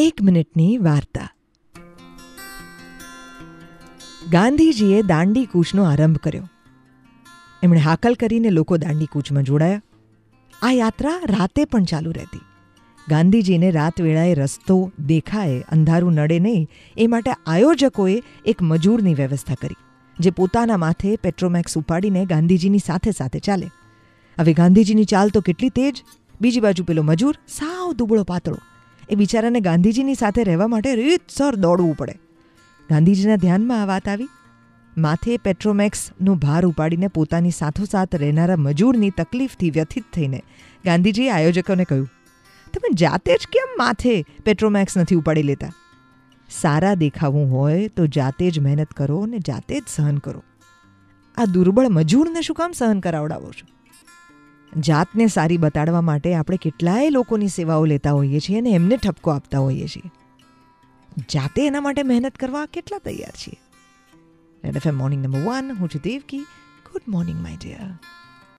એક મિનિટની વાર્તા. ગાંધીજીએ દાંડી કૂચનો આરંભ કર્યો. એમણે હાકલ કરીને લોકો દાંડી કૂચમાં જોડાયા. આ યાત્રા રાતે પણ ચાલુ રહેતી. ગાંધીજીને રાત વેળાએ રસ્તો દેખાય, અંધારું નડે નહીં, એ માટે આયોજકોએ એક મજૂરની વ્યવસ્થા કરી, જે પોતાના માથે પેટ્રોમેક્સ ઉપાડીને ગાંધીજીની સાથે સાથે ચાલે. હવે ગાંધીજીની ચાલ તો કેટલી તેજ. બીજી બાજુ પેલો મજૂર સાવ દુબળો પાતળો એ બિચારાને ગાંધીજીની સાથે રહેવા માટે રીતસર દોડવું પડે. ગાંધીજીના ધ્યાનમાં આ વાત આવી. માથે પેટ્રોમેક્સનો ભાર ઉપાડીને પોતાની સાથોસાથ રહેનારા મજૂરની તકલીફથી વ્યથિત થઈને ગાંધીજીએ આયોજકોને કહ્યું, તમે જાતે જ કેમ માથે પેટ્રોમેક્સ નથી ઉપાડી લેતા? સારા દેખાવું હોય તો જાતે જ મહેનત કરો અને જાતે જ સહન કરો. આ દુર્બળ મજૂરને શું કામ સહન કરાવડાવો છો? જાતને સારી બતાડવા માટે આપણે કેટલાય લોકોની સેવાઓ લેતા હોઈએ છીએ અને એમને ઠપકો આપતા હોઈએ છીએ. જાતે એના માટે મહેનત કરવા કેટલા તૈયાર છીએ? Red F morning number one હું છું Devki. Good morning my dear